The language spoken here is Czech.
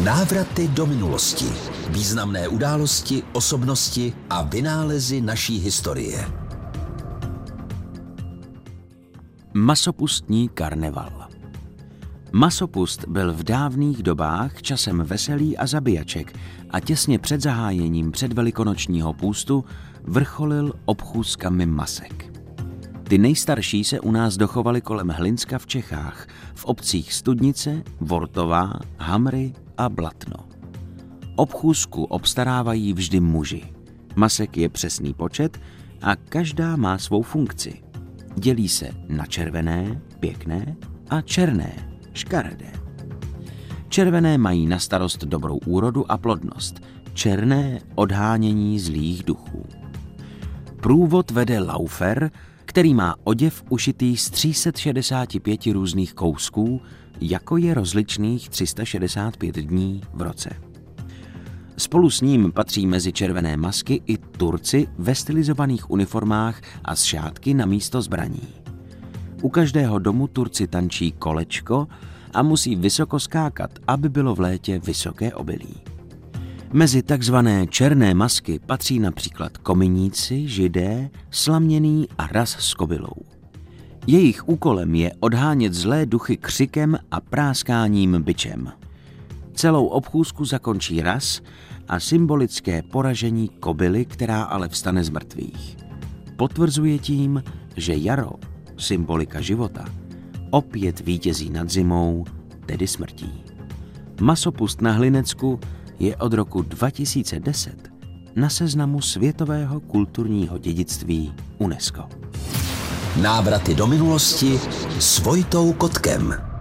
Návraty do minulosti. Významné události, osobnosti a vynálezy naší historie. Masopustní karneval Masopust byl v dávných dobách časem veselý a zabíjaček a těsně před zahájením předvelikonočního půstu vrcholil obchůzkami masek. Ty nejstarší se u nás dochovaly kolem Hlinska v Čechách, v obcích Studnice, Vortová, Hamry a Blatno. Obchůzku obstarávají vždy muži. Masek je přesný počet a každá má svou funkci. Dělí se na červené, pěkné a černé, škaredé. Červené mají na starost dobrou úrodu a plodnost, černé odhánění zlých duchů. Průvod vede laufer, který má oděv ušitý z 365 různých kousků, jako je rozličných 365 dní v roce. Spolu s ním patří mezi červené masky i Turci ve stylizovaných uniformách a s šátky na místo zbraní. U každého domu Turci tančí kolečko a musí vysoko skákat, aby bylo v létě vysoké obilí. Mezi takzvané černé masky patří například kominíci, židé, slaměný a ras s kobylou. Jejich úkolem je odhánět zlé duchy křikem a práskáním byčem. Celou obchůzku zakončí ras a symbolické poražení kobily, která ale vstane z mrtvých. Potvrzuje tím, že jaro, symbolika života, opět vítězí nad zimou, tedy smrtí. Masopust na Hlinecku je od roku 2010 na seznamu světového kulturního dědictví UNESCO. Návraty do minulosti s Vojtou Kotkem.